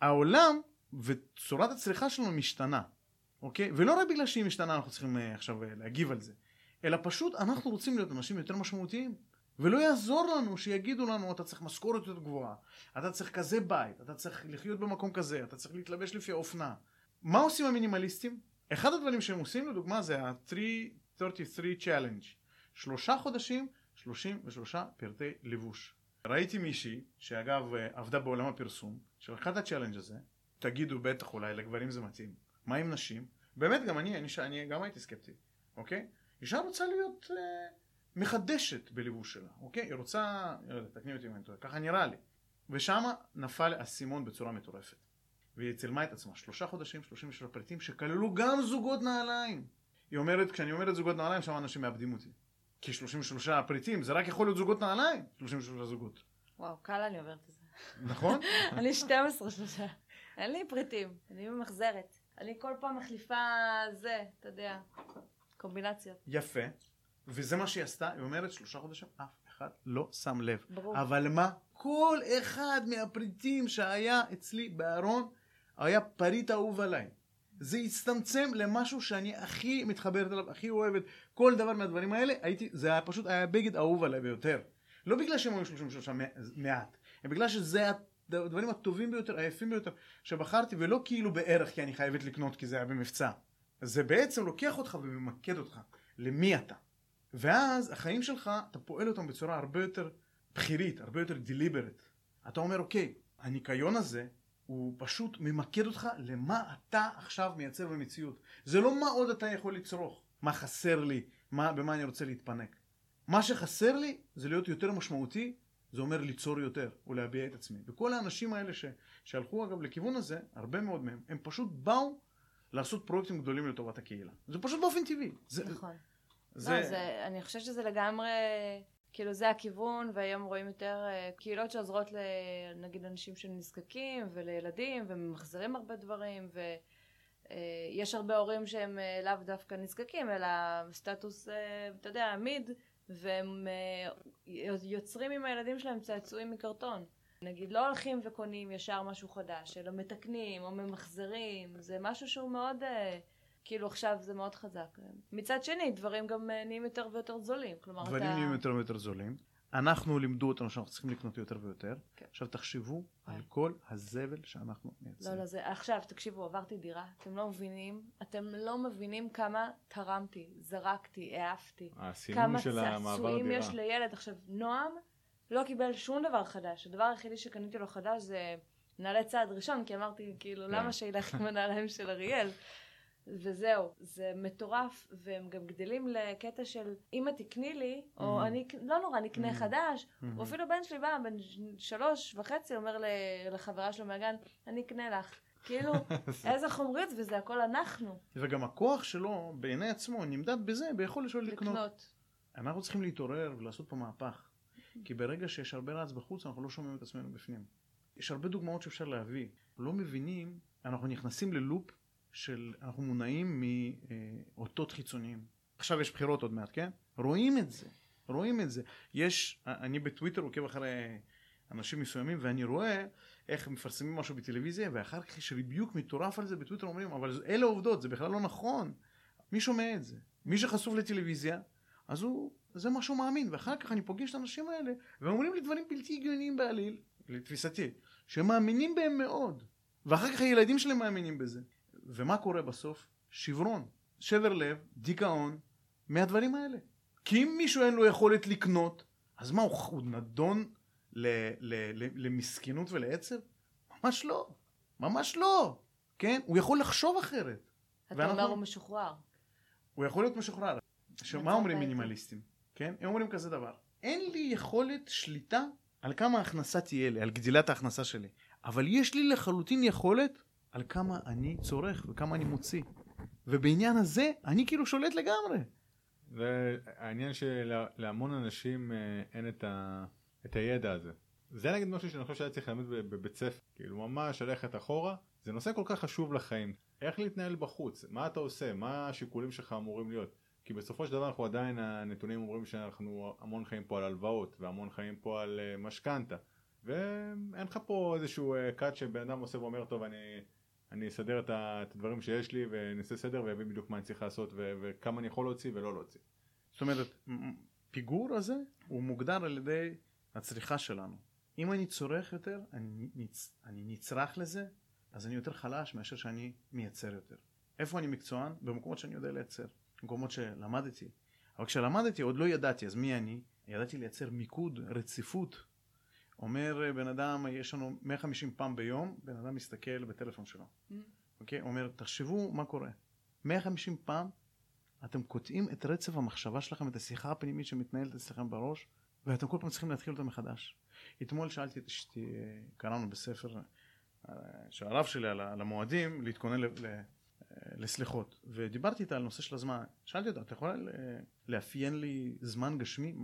העולם וצורת הצריכה שלנו משתנה, אוקיי? ולא רק בגלל שהיא משתנה אנחנו צריכים אה, עכשיו אה, להגיב על זה, אלא פשוט אנחנו רוצים להיות אנשים יותר משמעותיים. ולא יעזור לנו שיגידו לנו אתה צריך משכורת יותר גבוהה, אתה צריך כזה בית, אתה צריך לחיות במקום כזה, אתה צריך להתלבש לפי האופנה. מה עושים המינימליסטים? אחד הדברים שהם עושים לדוגמה זה ה-333 Challenge. שלושה חודשים, 33 פרטי לבוש. ראיתי מישהי, שאגב אה, עבדה בעולם הפרסום, שלקחה את ה challenge הזה, תגידו בטח אולי לגברים זה מתאים, מה עם נשים? באמת גם אני, אני, אני גם הייתי סקפטי, אוקיי? אישה רוצה להיות אה, מחדשת בלבוש שלה, אוקיי? היא רוצה, לא תקני אותי אם אני טועה, ככה נראה לי. ושם נפל האסימון בצורה מטורפת. והיא צילמה את עצמה שלושה חודשים, 33 פריטים שכללו גם זוגות נעליים. היא אומרת, כשאני אומרת זוגות נעליים, שם אנשים מאבדים אותי. כי 33 פריטים, זה רק יכול להיות זוגות נעליים, 33 זוגות. וואו, קל אני עוברת את זה. נכון? אני 12 שלושה. אין לי פריטים, אני ממחזרת. אני כל פעם מחליפה זה, אתה יודע, קומבינציות. יפה. וזה מה שהיא עשתה, היא אומרת שלושה חודשים, אף אחד לא שם לב. ברור. אבל מה? כל אחד מהפריטים שהיה אצלי בארון היה פריט אהוב עליי. זה הצטמצם למשהו שאני הכי מתחברת אליו, הכי אוהבת. כל דבר מהדברים האלה, הייתי, זה היה פשוט היה בגד אהוב עליי ביותר. לא בגלל שהם היו 33 מעט, בגלל שזה הדברים הטובים ביותר, היפים ביותר, שבחרתי, ולא כאילו בערך כי אני חייבת לקנות כי זה היה במבצע. זה בעצם לוקח אותך וממקד אותך למי אתה. ואז החיים שלך, אתה פועל אותם בצורה הרבה יותר בכירית, הרבה יותר דיליברט. אתה אומר, אוקיי, הניקיון הזה, הוא פשוט ממקד אותך למה אתה עכשיו מייצר במציאות. זה לא מה עוד אתה יכול לצרוך, מה חסר לי, מה, במה אני רוצה להתפנק. מה שחסר לי זה להיות יותר משמעותי, זה אומר ליצור יותר, או להביע את עצמי. וכל האנשים האלה ש, שהלכו אגב לכיוון הזה, הרבה מאוד מהם, הם פשוט באו לעשות פרויקטים גדולים לטובת הקהילה. זה פשוט באופן טבעי. זה, נכון. זה, לא, זה, אני חושבת שזה לגמרי, כאילו זה הכיוון, והיום רואים יותר אה, קהילות שעוזרות לנגיד אנשים שנזקקים ולילדים, וממחזרים הרבה דברים, ויש הרבה הורים שהם אה, לאו דווקא נזקקים, אלא סטטוס, אה, אתה יודע, מיד, והם אה, יוצרים עם הילדים שלהם צעצועים מקרטון. נגיד לא הולכים וקונים ישר משהו חדש, אלא מתקנים או ממחזרים, זה משהו שהוא מאוד... אה, כאילו עכשיו זה מאוד חזק. מצד שני, דברים גם אה, נהיים יותר ויותר זולים. כלומר, דברים אתה... נהיים יותר ויותר זולים. אנחנו לימדו אותנו שאנחנו צריכים לקנות יותר ויותר. כן. עכשיו תחשבו כן. על כל הזבל שאנחנו לא, מייצרים. לא, זה... עכשיו, תקשיבו, עברתי דירה, אתם לא מבינים, אתם לא מבינים כמה תרמתי, זרקתי, העפתי. הסינון כמה של המעבר צעצועים דירה. יש לילד. עכשיו, נועם לא קיבל שום דבר חדש. הדבר היחידי שקניתי לו חדש זה נעלי צעד ראשון, כי אמרתי, כאילו, כן. למה שילך עם הנעליים של אריאל? וזהו, זה מטורף, והם גם גדלים לקטע של אמא תקני לי, או Mhm. אני, לא נורא, נקנה Mhm. חדש, Mhm. או אפילו בן שלי בא, בן שלוש וחצי, אומר לחברה שלו מהגן, אני אקנה לך. כאילו, איזה חומרית, וזה הכל אנחנו, וגם הכוח שלו בעיני עצמו נמדד בזה, ביכולת שלו לקנות. לקנות. אנחנו צריכים להתעורר ולעשות פה מהפך. כי ברגע שיש הרבה רעש בחוץ, אנחנו לא שומעים את עצמנו בפנים. יש הרבה דוגמאות שאפשר להביא. לא מבינים, אנחנו נכנסים ללופ של, אנחנו מונעים מאותות חיצוניים. עכשיו יש בחירות עוד מעט, כן? רואים את זה, רואים את זה. יש, אני בטוויטר עוקב אחרי אנשים מסוימים, ואני רואה איך מפרסמים משהו בטלוויזיה, ואחר כך יש ריביוק מטורף על זה בטוויטר, אומרים, אבל אלה עובדות, זה בכלל לא נכון. מי שומע את זה? מי שחשוף לטלוויזיה, אז הוא, זה מה שהוא מאמין, ואחר כך אני פוגש את האנשים האלה, והם אומרים לי דברים בלתי הגיוניים בעליל, לתפיסתי, שהם מאמינים בהם מאוד, ואחר כך הילדים שלהם מאמינים בזה. ומה קורה בסוף? שברון, שבר לב, דיכאון, מהדברים האלה. כי אם מישהו אין לו יכולת לקנות, אז מה, הוא, הוא נדון ל, ל, ל, למסכנות ולעצב? ממש לא, ממש לא, כן? הוא יכול לחשוב אחרת. אתה ואנחנו- אומר הוא משוחרר. הוא יכול להיות משוחרר. מה אומרים. מינימליסטים? כן? הם אומרים כזה דבר. אין לי יכולת שליטה על כמה ההכנסה תהיה לי, על גדילת ההכנסה שלי. אבל יש לי לחלוטין יכולת על כמה אני צורך וכמה אני מוציא. ובעניין הזה, אני כאילו שולט לגמרי. זה העניין שלהמון אנשים אה, אין את, ה... את הידע הזה. זה נגיד משהו שאני חושב שהיה צריך ללמד בב- בבית ספר, כאילו ממש ללכת אחורה, זה נושא כל כך חשוב לחיים. איך להתנהל בחוץ, מה אתה עושה, מה השיקולים שלך אמורים להיות. כי בסופו של דבר אנחנו עדיין, הנתונים אומרים שאנחנו המון חיים פה על הלוואות, והמון חיים פה על אה, משכנתה. ואין לך פה איזשהו אה, קאט שבן אדם עושה ואומר, טוב, אני, אני אסדר את, הדברים שיש לי ונעשה סדר ואבין בדיוק מה אני צריך לעשות ו- וכמה אני יכול להוציא ולא להוציא. זאת אומרת, פיגור הזה הוא מוגדר על ידי הצריכה שלנו. אם אני צורך יותר, אני, נצ... אני נצרך לזה, אז אני יותר חלש מאשר שאני מייצר יותר. איפה אני מקצוען? במקומות שאני יודע לייצר. במקומות שלמדתי. אבל כשלמדתי עוד לא ידעתי, אז מי אני? ידעתי לייצר מיקוד, רציפות. אומר אה, בן אדם, יש לנו 150 פעם ביום, בן אדם מסתכל בטלפון שלו. Mm. אוקיי? אומר, תחשבו מה קורה. 150 פעם אתם קוטעים את רצף המחשבה שלכם, את השיחה הפנימית שמתנהלת אצלכם בראש, ואתם כל פעם צריכים להתחיל אותה מחדש. אתמול שאלתי את אשתי, קראנו בספר אה, של הרב שלי על המועדים, להתכונן ל- אה, לסליחות, ודיברתי איתה על נושא של הזמן. שאלתי אותה, את יכולה ל- לאפיין לי זמן גשמי,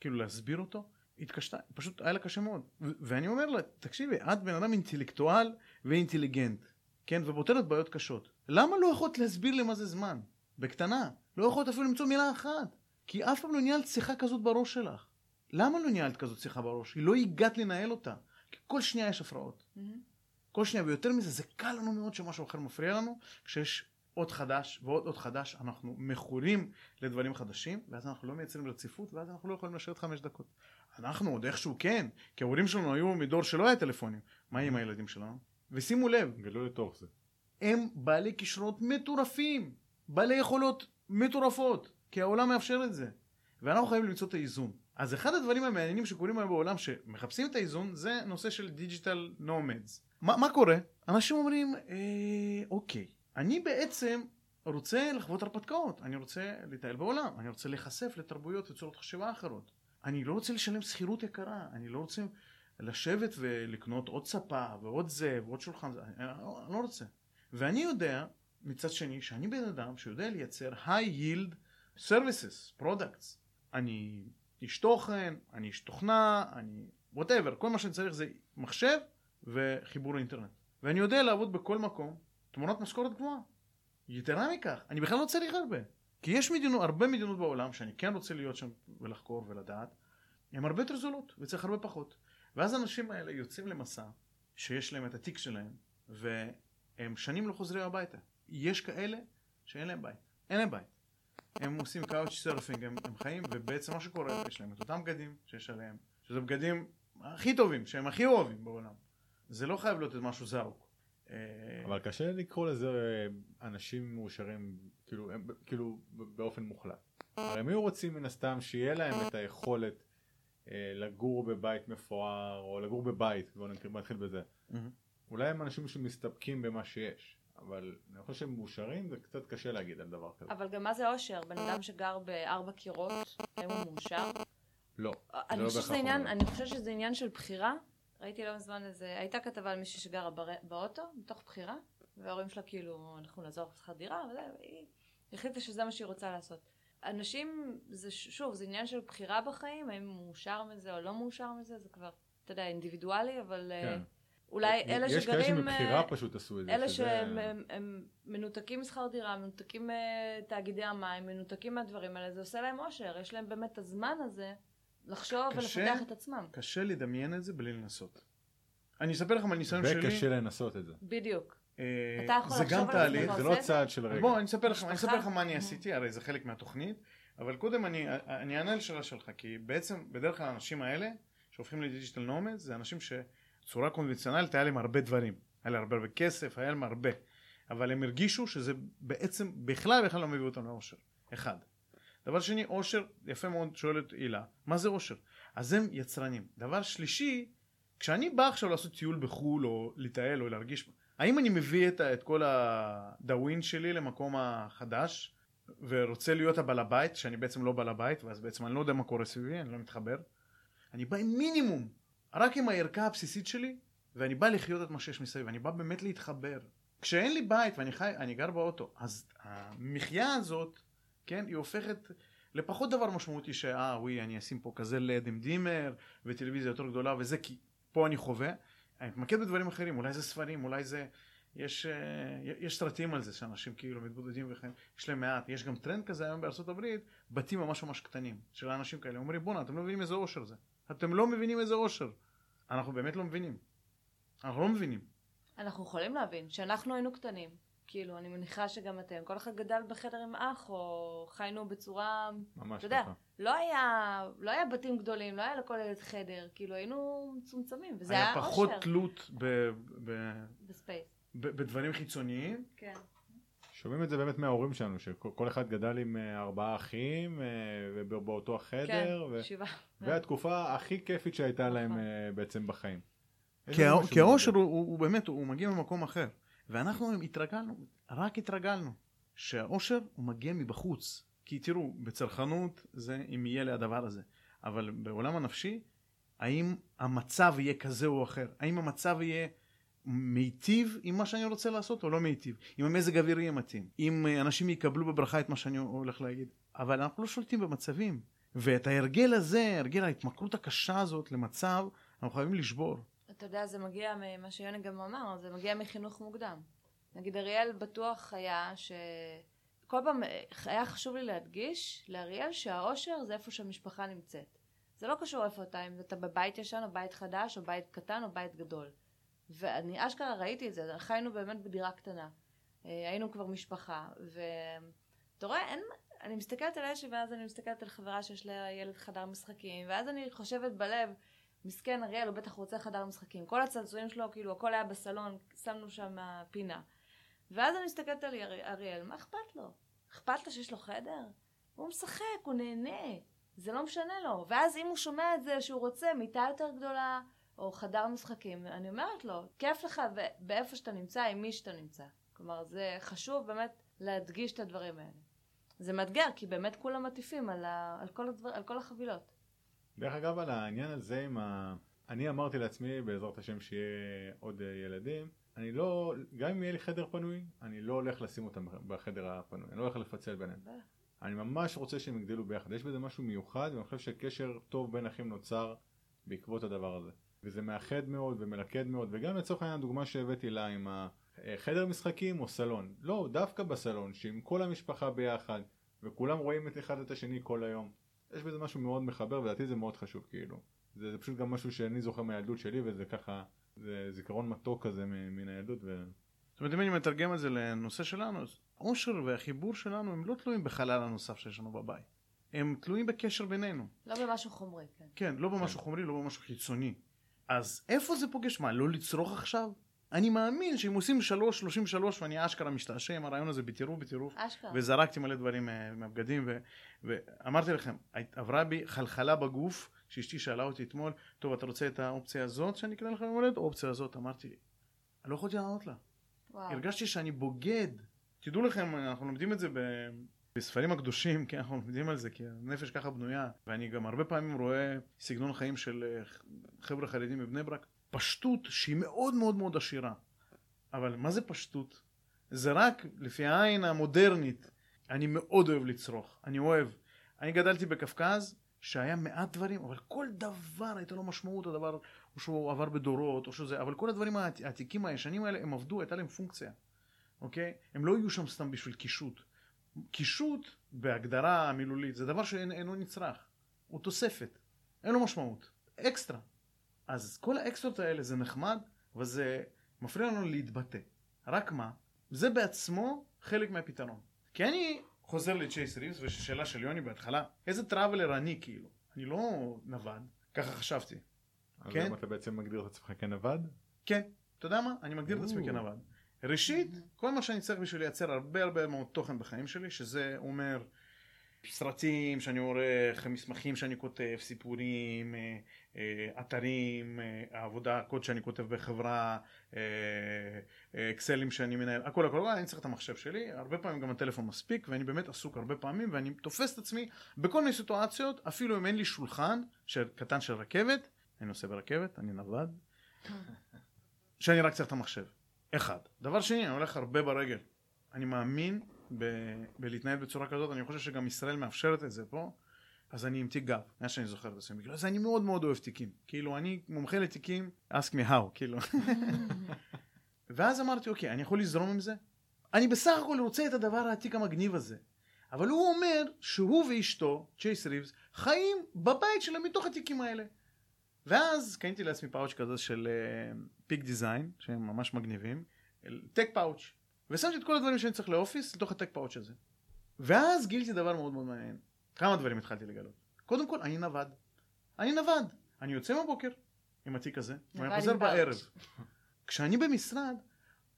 כאילו להסביר אותו? התקשתה, פשוט היה לה קשה מאוד. ו- ואני אומר לה, תקשיבי, את בן אדם אינטלקטואל ואינטליגנט, כן, ופותרת בעיות קשות. למה לא יכולת להסביר לי מה זה זמן? בקטנה. לא יכולת אפילו למצוא מילה אחת. כי אף פעם לא ניהלת שיחה כזאת בראש שלך. למה לא ניהלת כזאת שיחה בראש? היא לא הגעת לנהל אותה. כי כל שנייה יש הפרעות. מהמם. כל שנייה, ויותר מזה, זה קל לנו מאוד שמשהו אחר מפריע לנו, כשיש עוד חדש ועוד עוד חדש, אנחנו מכורים לדברים חדשים, ואז אנחנו לא מייצרים רציפות, ואז אנחנו לא יכולים לשבת חמש דקות. אנחנו עוד איכשהו כן, כי ההורים שלנו היו מדור שלא היה טלפונים. מה עם הילדים שלנו? ושימו לב, ולא לתוך זה. הם בעלי כישרונות מטורפים, בעלי יכולות מטורפות, כי העולם מאפשר את זה. ואנחנו חייבים למצוא את האיזון. אז אחד הדברים המעניינים שקורים היום בעולם שמחפשים את האיזון זה נושא של digital nomads. מה, מה קורה? אנשים אומרים, אה, אוקיי, אני בעצם רוצה לחוות הרפתקאות, אני רוצה לטייל בעולם, אני רוצה להיחשף לתרבויות וצורות חשיבה אחרות. אני לא רוצה לשלם שכירות יקרה, אני לא רוצה לשבת ולקנות עוד ספה ועוד זה ועוד שולחן, אני לא, לא רוצה. ואני יודע, מצד שני, שאני בן אדם שיודע לייצר high yield services, products. אני איש תוכן, אני איש תוכנה, אני whatever, כל מה שאני צריך זה מחשב וחיבור לאינטרנט. ואני יודע לעבוד בכל מקום, תמורת משכורת גבוהה. יתרה מכך, אני בכלל לא צריך הרבה. כי יש מדינות, הרבה מדינות בעולם שאני כן רוצה להיות שם ולחקור ולדעת, הן הרבה יותר זולות וצריך הרבה פחות. ואז האנשים האלה יוצאים למסע שיש להם את התיק שלהם, והם שנים לא חוזרים הביתה. יש כאלה שאין להם בית. אין להם בית. הם עושים couch surfing, הם, הם חיים, ובעצם מה שקורה, יש להם את אותם בגדים שיש עליהם, שזה בגדים הכי טובים, שהם הכי אוהבים בעולם. זה לא חייב להיות משהו זרוק. אה, אבל קשה לקרוא לזה אה, אנשים מאושרים, כאילו, הם- כאילו באופן מוחלט. הרי הם היו רוצים מן הסתם שיהיה להם את היכולת אה, לגור בבית מפואר, או לגור בבית, בואו נתחיל בזה. מהמם. אולי הם אנשים שמסתפקים במה שיש. אבל אני חושב שהם מאושרים זה קצת קשה להגיד על דבר כזה. אבל גם מה זה אושר? בן אדם שגר בארבע קירות, האם הוא מאושר? לא. אני לא בהכרח עניין, אומר. אני חושבת שזה עניין של בחירה. ראיתי לא מזמן איזה, הייתה כתבה על מישהי שגרה באוטו, מתוך בחירה, וההורים שלה כאילו, אנחנו נעזור לך דירה, וזה, והיא החליטה שזה מה שהיא רוצה לעשות. אנשים, זה שוב, זה עניין של בחירה בחיים, האם הוא מאושר מזה או לא מאושר מזה, זה כבר, אתה יודע, אינדיבידואלי, אבל אה, כן. אולי אלה יש כאלה שגרים... שמבחירה אה, פשוט עשו את זה. אלה שזה- שהם הם, הם מנותקים משכר דירה, מנותקים מתאגידי המים, מנותקים מהדברים האלה, זה עושה להם אושר, יש להם באמת את הזמן הזה לחשוב קשה. ולפתח את עצמם. קשה לדמיין את זה בלי לנסות. אני אספר לך מהניסיון שלי. וקשה לנסות את זה. בדיוק. אה, זה גם תהליך. זה לא צעד של רגע. בוא, אני אספר לך, אני משפחה. אספר לך מה אני עשיתי, הרי זה חלק מהתוכנית, אבל קודם אני, אני אענה על שאלה שלך, כי בעצם בדרך כלל האנשים האלה, שהופכים לדיגיטל נומד, זה אנשים שצורה קונבנציונלית היה להם הרבה דברים. היה להם הרבה הרבה כסף, היה להם הרבה. אבל הם הרגישו שזה בעצם בכלל בכלל לא מביא אותם לאושר. אחד. דבר שני, אושר, יפה מאוד שואלת הילה, מה זה אושר? אז הם יצרנים. דבר שלישי, כשאני בא עכשיו לעשות טיול בחו"ל או לטייל או להרגיש, האם אני מביא את, את כל הדאווין שלי למקום החדש ורוצה להיות הבעל הבית, שאני בעצם לא בעל הבית, ואז בעצם אני לא יודע מה קורה סביבי, אני לא מתחבר. אני בא עם מינימום, רק עם הערכה הבסיסית שלי, ואני בא לחיות את מה שיש מסביב, אני בא באמת להתחבר. כשאין לי בית ואני חי, אני גר באוטו, אז המחיה הזאת, כן, היא הופכת לפחות דבר משמעותי שאה, וואי, אני אשים פה כזה לד עם דימר, וטלוויזיה יותר גדולה וזה, כי פה אני חווה. אני מתמקד בדברים אחרים, אולי זה ספרים, אולי זה... יש, אה, יש סרטים על זה שאנשים כאילו מתבודדים וכן, יש להם מעט, יש גם טרנד כזה היום בארצות הברית, בתים ממש ממש קטנים, של אנשים כאלה, אומרים בואנה אתם לא מבינים איזה אושר זה, אתם לא מבינים איזה אושר, אנחנו באמת לא מבינים, אנחנו לא מבינים, אנחנו יכולים להבין שאנחנו היינו קטנים. כאילו, אני מניחה שגם אתם, כל אחד גדל בחדר עם אח, או חיינו בצורה, ממש אתה יודע, ככה. לא היה, לא היה בתים גדולים, לא היה לכל ילד חדר, כאילו היינו מצומצמים, וזה היה, היה פחות אושר תלות ב, ב, ב space. ב, בדברים חיצוניים, כן. שומעים את זה באמת מההורים שלנו, שכל כל אחד גדל עם אה, ארבעה אחים, אה, ובאותו כן, החדר, ו- שבעה. והתקופה הכי כיפית שהייתה להם נכון. אה, בעצם בחיים. כי, מיוחד. הוא, הוא, הוא באמת, הוא מגיע ממקום אחר. ואנחנו התרגלנו, רק התרגלנו, שהאושר הוא מגיע מבחוץ. כי תראו, בצרכנות זה אם יהיה לי הדבר הזה. אבל בעולם הנפשי, האם המצב יהיה כזה או אחר? האם המצב יהיה מיטיב עם מה שאני רוצה לעשות או לא מיטיב? אם המזג האוויר יהיה מתאים? אם אנשים יקבלו בברכה את מה שאני הולך להגיד? אבל אנחנו לא שולטים במצבים. ואת ההרגל הזה, הרגל ההתמכרות הקשה הזאת למצב, אנחנו חייבים לשבור. אתה יודע, זה מגיע ממה שיוני גם אמר, זה מגיע מחינוך מוקדם. נגיד אריאל בטוח היה ש... כל פעם אה, היה חשוב לי להדגיש לאריאל שהאושר זה איפה שהמשפחה נמצאת. זה לא קשור איפה אתה, אם אתה בבית ישן או בית חדש או בית קטן או בית גדול. ואני אשכרה ראיתי את זה, חיינו באמת בדירה קטנה. אה, היינו כבר משפחה, ואתה רואה, אין... אני מסתכלת על אשי ואז אני מסתכלת על חברה שיש לה ילד חדר משחקים, ואז אני חושבת בלב, מסכן אריאל, הוא בטח רוצה חדר משחקים. כל הצעצועים שלו, כאילו, הכל היה בסלון, שמנו שם פינה. ואז אני מסתכלת על ארי- אריאל, מה אכפת לו? אכפת לו שיש לו חדר? הוא משחק, הוא נהנה. זה לא משנה לו. ואז אם הוא שומע את זה שהוא רוצה מיטה יותר גדולה, או חדר משחקים, אני אומרת לו, כיף לך באיפה שאתה נמצא, עם מי שאתה נמצא. כלומר, זה חשוב באמת להדגיש את הדברים האלה. זה מאתגר, כי באמת כולם מטיפים על, ה... על, כל, הדבר... על כל החבילות. דרך אגב על העניין הזה עם ה... אני אמרתי לעצמי בעזרת השם שיהיה עוד אה, ילדים, אני לא, גם אם יהיה לי חדר פנוי, אני לא הולך לשים אותם בחדר הפנוי, אני לא הולך לפצל ביניהם. אני ממש רוצה שהם יגדלו ביחד, יש בזה משהו מיוחד ואני חושב שקשר טוב בין אחים נוצר בעקבות הדבר הזה. וזה מאחד מאוד ומלכד מאוד, וגם לצורך העניין הדוגמה שהבאתי לה עם החדר משחקים או סלון. לא, דווקא בסלון, שעם כל המשפחה ביחד, וכולם רואים את אחד את השני כל היום. יש בזה משהו מאוד מחבר ולדעתי זה מאוד חשוב כאילו. זה, זה פשוט גם משהו שאני זוכר מהילדות שלי וזה ככה, זה זיכרון מתוק כזה מ- מן הילדות ו... זאת אומרת, אם אני מתרגם את זה לנושא שלנו, אז העושר והחיבור שלנו הם לא תלויים בחלל הנוסף שיש לנו בבית. הם תלויים בקשר בינינו. לא במשהו חומרי, כן. כן, לא במשהו כן. חומרי, לא במשהו חיצוני. אז איפה זה פוגש? מה, לא לצרוך עכשיו? אני מאמין שאם עושים שלוש, שלושים שלוש, ואני אשכרה משתעשע עם הרעיון הזה בטירוף, בטירוף, אשכרה. וזרקתי מלא דברים אה, מהבגדים, ו- ואמרתי לכם, עברה בי חלחלה בגוף, שאשתי שאלה אותי אתמול, טוב, אתה רוצה את האופציה הזאת שאני אקנה לך יום הולדת, או האופציה הזאת? אמרתי, לא יכולתי לענות לה. וואו. הרגשתי שאני בוגד. תדעו לכם, אנחנו לומדים את זה ב... בספרים הקדושים, כן, אנחנו לומדים על זה, כי הנפש ככה בנויה, ואני גם הרבה פעמים רואה סגנון חיים של אה, חבר'ה חרדים בבני ברק, פשטות שהיא מאוד מאוד מאוד עשירה. אבל מה זה פשטות? זה רק לפי העין המודרנית. אני מאוד אוהב לצרוך, אני אוהב. אני גדלתי בקווקז, שהיה מעט דברים, אבל כל דבר הייתה לו משמעות, הדבר, או שהוא עבר בדורות, או שזה, אבל כל הדברים העת- העתיקים הישנים האלה, הם עבדו, הייתה להם פונקציה, אוקיי? הם לא יהיו שם סתם בשביל קישוט. קישוט, בהגדרה המילולית, זה דבר שאינו נצרך. הוא תוספת. אין לו משמעות. אקסטרה. אז כל האקסטרות האלה זה נחמד, אבל זה מפריע לנו להתבטא. רק מה? זה בעצמו חלק מהפתרון. כי אני חוזר לצ'ייס ריבס, ושאלה של יוני בהתחלה, איזה traveler אני כאילו? אני לא נווד, ככה חשבתי. אז כן. למה אתה בעצם מגדיר את עצמך כנווד? כן, אתה יודע מה? אני מגדיר את עצמי. כנווד. ראשית, כל מה שאני צריך בשביל לייצר הרבה הרבה מאוד תוכן בחיים שלי, שזה אומר סרטים שאני עורך, מסמכים שאני כותב, סיפורים, אה, אה, אתרים, אה, העבודה, קוד שאני כותב בחברה, אקסלים שאני מנהל, הכל הכל, אני צריך את המחשב שלי, הרבה פעמים גם הטלפון מספיק, ואני באמת עסוק הרבה פעמים, ואני תופס את עצמי בכל מיני סיטואציות, אפילו אם אין לי שולחן של, קטן של רכבת, אני נוסע ברכבת, אני נווד, שאני רק צריך את המחשב. אחד. דבר שני, אני הולך הרבה ברגל. אני מאמין ב- בלהתנהל בצורה כזאת, אני חושב שגם ישראל מאפשרת את זה פה, אז אני עם תיק גב, מה שאני זוכר את עצמי. בגלל זה אני מאוד מאוד אוהב תיקים. כאילו, אני מומחה לתיקים, ask me how, כאילו. ואז אמרתי, אוקיי, אני יכול לזרום עם זה? אני בסך הכל רוצה את הדבר העתיק המגניב הזה. אבל הוא אומר שהוא ואשתו, צ'ייס ריבס, חיים בבית שלהם מתוך התיקים האלה. ואז קניתי לעצמי פאוץ' כזה של Peak Design, שהם ממש מגניבים, tech pouch, ושמתי את כל הדברים שאני צריך ל office לתוך ה tech pouch הזה. ואז גיליתי דבר מאוד מאוד מעניין. כמה דברים התחלתי לגלות. קודם כל, אני נווד. אני נווד. אני יוצא מהבוקר עם התיק הזה, ואני חוזר. בערב. כשאני במשרד,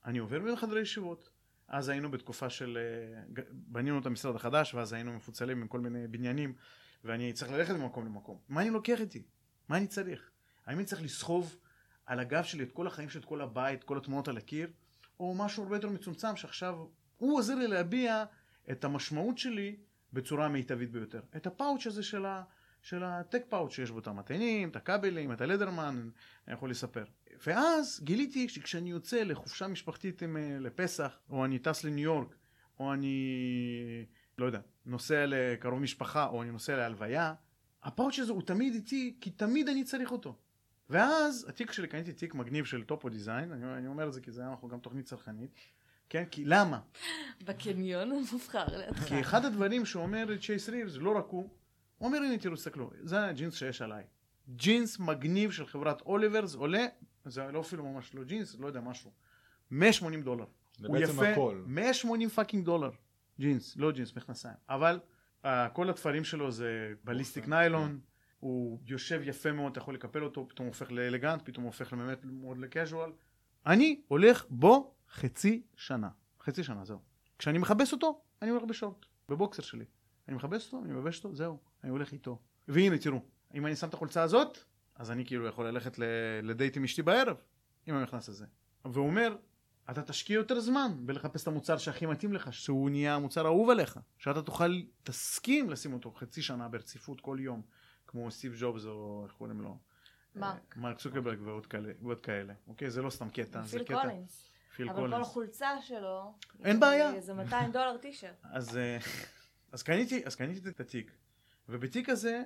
אני עובר בין חדרי ישיבות. אז היינו בתקופה של... אה, בנינו את המשרד החדש, ואז היינו מפוצלים עם כל מיני בניינים, ואני צריך ללכת ממקום למקום. מה אני לוקח איתי? מה אני צריך? האם אני צריך לסחוב על הגב שלי את כל החיים של כל הבית, כל התמונות על הקיר, או משהו הרבה יותר מצומצם שעכשיו הוא עוזר לי להביע את המשמעות שלי בצורה המיטבית ביותר. את הפאוץ' הזה של, ה, של הטק פאוץ' שיש בו את המטענים, את הכבלים, את הלדרמן, אני יכול לספר. ואז גיליתי שכשאני יוצא לחופשה משפחתית עם, אה, לפסח, או אני טס לניו יורק, או אני, לא יודע, נוסע לקרוב משפחה, או אני נוסע להלוויה, הפאוץ' הזה הוא תמיד איתי, כי תמיד אני צריך אותו. ואז התיק שלי, קניתי תיק מגניב של טופו דיזיין, אני, אני אומר את זה כי זה היה אנחנו גם תוכנית צרכנית, כן? כי למה? בקניון המובחר לידך. כי אחד הדברים שאומר צ'ייס ריבס, לא רק הוא, הוא אומר הנה תראו תסתכלו, זה הג'ינס שיש עליי. ג'ינס מגניב של חברת Olivers עולה, זה לא אפילו ממש לא ג'ינס, לא יודע משהו, 180 דולר. זה הוא בעצם יפה, הכל. 180 fucking דולר. ג'ינס, לא ג'ינס, מכנסיים. אבל uh, כל התפרים שלו זה ballistic nylon, הוא יושב יפה מאוד, אתה יכול לקפל אותו, פתאום הופך לאלגנט, פתאום הופך באמת מאוד לקז'ואל. אני הולך בו חצי שנה. חצי שנה, זהו. כשאני מכבס אותו, אני הולך בשורט, בבוקסר שלי. אני מכבס אותו, אני מבש אותו, זהו, אני הולך איתו. והנה, תראו, אם אני שם את החולצה הזאת, אז אני כאילו יכול ללכת לדייט עם אשתי בערב, עם המכנס הזה. והוא אומר, אתה תשקיע יותר זמן בלחפש את המוצר שהכי מתאים לך, שהוא נהיה המוצר האהוב עליך, שאתה תוכל, תסכים לשים אותו חצי שנה ברציפות כל יום, כמו סטיב ג'ובס או איך קוראים לו? מרק. אה, מרק צוקרברג ועוד כאלה, ועוד כאלה, אוקיי? זה לא סתם קטע, זה קטע. קולינס. פיל אבל כל קולינס. חולצה שלו... אין בעיה. איזה 200 דולר טישרט. אז, אה, אז, קניתי, אז קניתי את התיק, ובתיק הזה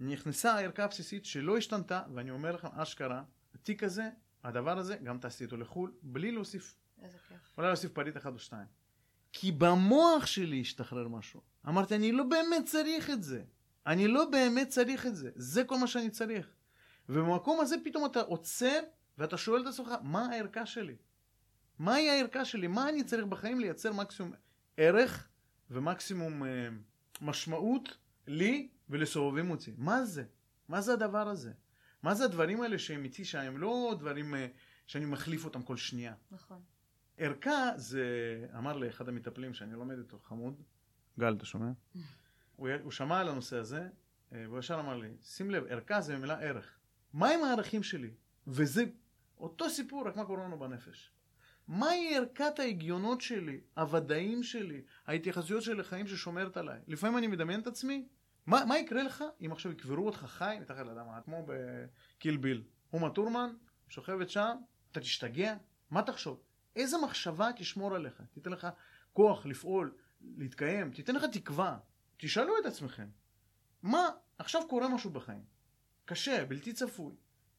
נכנסה הערכה הבסיסית שלא השתנתה, ואני אומר לכם אשכרה, התיק הזה, הדבר הזה, גם טסתי איתו לחו"ל, בלי להוסיף, איזה כיף. אולי להוסיף פריט אחד או שתיים. כי במוח שלי השתחרר משהו. אמרתי, אני לא באמת צריך את זה. אני לא באמת צריך את זה. זה כל מה שאני צריך. ובמקום הזה פתאום אתה עוצר, ואתה שואל את עצמך, מה הערכה שלי? מהי הערכה שלי? מה אני צריך בחיים לייצר מקסימום ערך ומקסימום אה, משמעות לי ולסובבים אותי? מה זה? מה זה הדבר הזה? מה זה הדברים האלה שהם איתי, שהם לא דברים אה, שאני מחליף אותם כל שנייה? נכון. ערכה זה, אמר לאחד המטפלים שאני לומד איתו, חמוד, גל, אתה שומע? הוא, הוא שמע על הנושא הזה, אה, והוא ישר אמר לי, שים לב, ערכה זה מילה ערך. מה עם הערכים שלי? וזה אותו סיפור, רק מה קורה לנו בנפש. מהי ערכת ההגיונות שלי, הוודאים שלי, ההתייחסויות שלי לחיים ששומרת עליי? לפעמים אני מדמיין את עצמי, מה, מה יקרה לך אם עכשיו יקברו אותך חי מתחת לאדמה, כמו בקיל ביל. אומה טורמן, שוכבת שם, אתה תשתגע? מה תחשוב? איזה מחשבה תשמור עליך? תיתן לך כוח לפעול, להתקיים, תיתן לך תקווה. תשאלו את עצמכם, מה, עכשיו קורה משהו בחיים, קשה, בלתי צפוי.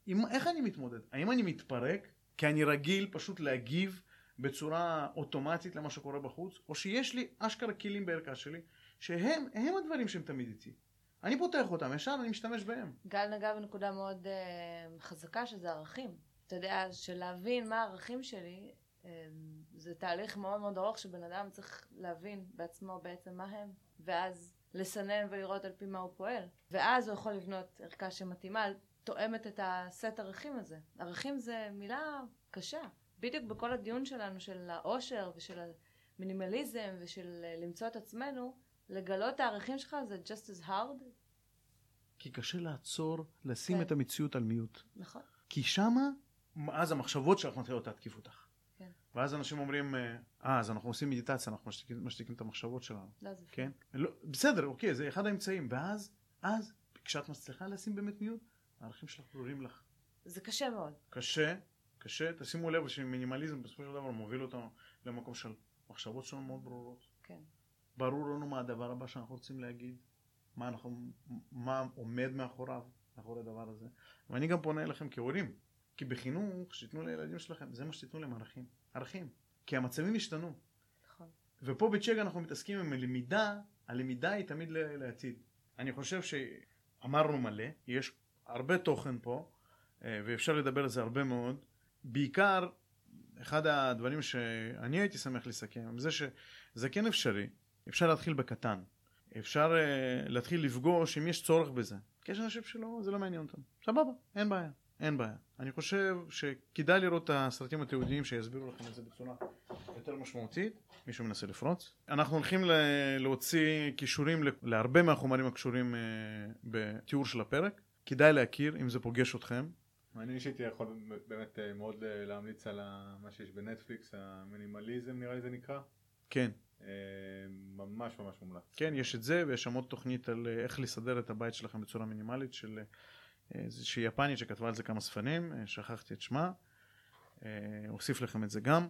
עם, איך אני מתמודד? האם אני מתפרק? כי אני רגיל פשוט להגיב בצורה אוטומטית למה שקורה בחוץ, או שיש לי אשכרה כלים בערכה שלי, שהם הם הדברים שהם תמיד איתי. אני פותח אותם, ישר אני משתמש בהם. גל נגע בנקודה מאוד uh, חזקה, שזה ערכים. אתה יודע, שלהבין מה הערכים שלי, uh, זה תהליך מאוד מאוד ארוך שבן אדם צריך להבין בעצמו בעצם מה הם, ואז לסנן ולראות על פי מה הוא פועל. ואז הוא יכול לבנות ערכה שמתאימה, תואמת את הסט ערכים הזה. ערכים זה מילה קשה. בדיוק בכל הדיון שלנו של העושר ושל המינימליזם ושל למצוא את עצמנו, לגלות את הערכים שלך זה just as hard. כי קשה לעצור, לשים כן. את המציאות על מיוט. נכון. כי שמה, אז המחשבות שלך מתחילות להתקיף אותך. ואז אנשים אומרים, אה, אז אנחנו עושים מדיטציה, אנחנו משתיקים, משתיקים את המחשבות שלנו. לא, זה כן? לא, בסדר, אוקיי, זה אחד האמצעים. ואז, אז, כשאת מצליחה לשים באמת מיוט, הערכים שלך ברורים לך. זה קשה מאוד. קשה, קשה, תשימו לב שמינימליזם בסופו של דבר מוביל אותנו למקום של מחשבות שלנו מאוד ברורות. כן. ברור לנו מה הדבר הבא שאנחנו רוצים להגיד, מה, אנחנו, מה עומד מאחוריו, מאחורי הדבר הזה. ואני גם פונה אליכם כהורים, כי בחינוך, שתיתנו לילדים שלכם, זה מה שתיתנו להם ערכים. ערכים. כי המצבים השתנו. נכון. ופה בצ'ק אנחנו מתעסקים עם למידה, הלמידה היא תמיד לעתיד. אני חושב שאמרנו מלא, יש הרבה תוכן פה, אה, ואפשר לדבר על זה הרבה מאוד. בעיקר, אחד הדברים שאני הייתי שמח לסכם, זה שזה כן אפשרי, אפשר להתחיל בקטן. אפשר uh, להתחיל לפגוש אם יש צורך בזה. כי יש אנשים שלא, זה לא מעניין אותם. סבבה, אין בעיה, אין בעיה. אני חושב שכדאי לראות את הסרטים התיעודיים שיסבירו לכם את זה בצורה יותר משמעותית. מישהו מנסה לפרוץ. אנחנו הולכים ל- להוציא קישורים להרבה מהחומרים הקשורים uh, בתיאור של הפרק. כדאי להכיר אם זה פוגש אתכם. אני אישית יכול באמת אה, מאוד אה, להמליץ על מה שיש בנטפליקס, המינימליזם נראה לי זה נקרא. כן, אה, ממש ממש מומלץ. כן, יש את זה, ויש שם עוד תוכנית על אה, איך לסדר את הבית שלכם בצורה מינימלית של אה, איזושהי יפנית שכתבה על זה כמה ספרים, אה, שכחתי את שמה, אה, אוסיף לכם את זה גם.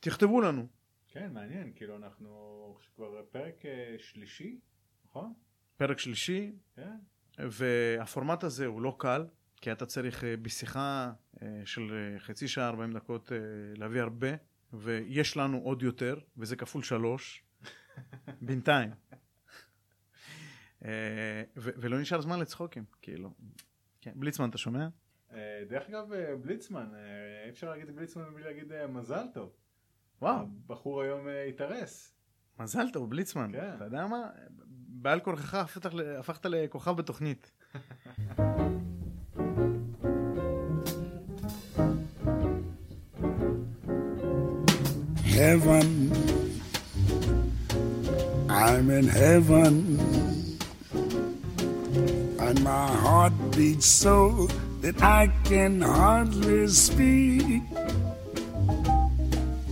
תכתבו לנו, כן, מעניין, כאילו אנחנו כבר פרק אה, שלישי, נכון? פרק שלישי, כן. והפורמט הזה הוא לא קל, כי אתה צריך אה, בשיחה אה, של אה, חצי שעה, 40 דקות, אה, להביא הרבה, ויש לנו עוד יותר, וזה כפול שלוש, בינתיים. אה, ולא נשאר זמן לצחוקים, כאילו. כן, בליצמן, אתה שומע? אה, דרך אגב, אה, בליצמן, אי אפשר להגיד בליצמן בלי להגיד מזל טוב. וואו, הבחור היום התארס. מזל טוב, בליצמן. כן. אתה יודע מה? בעל כורחך הפכת הפכת לכוכב בתוכנית. heaven. I'm in heaven. My heart beats so that I can hardly speak.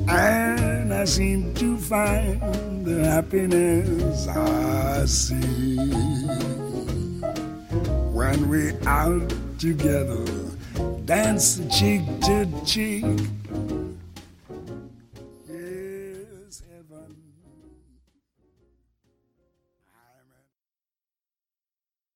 And I seem to find the happiness I see. When we're out together, dance cheek to cheek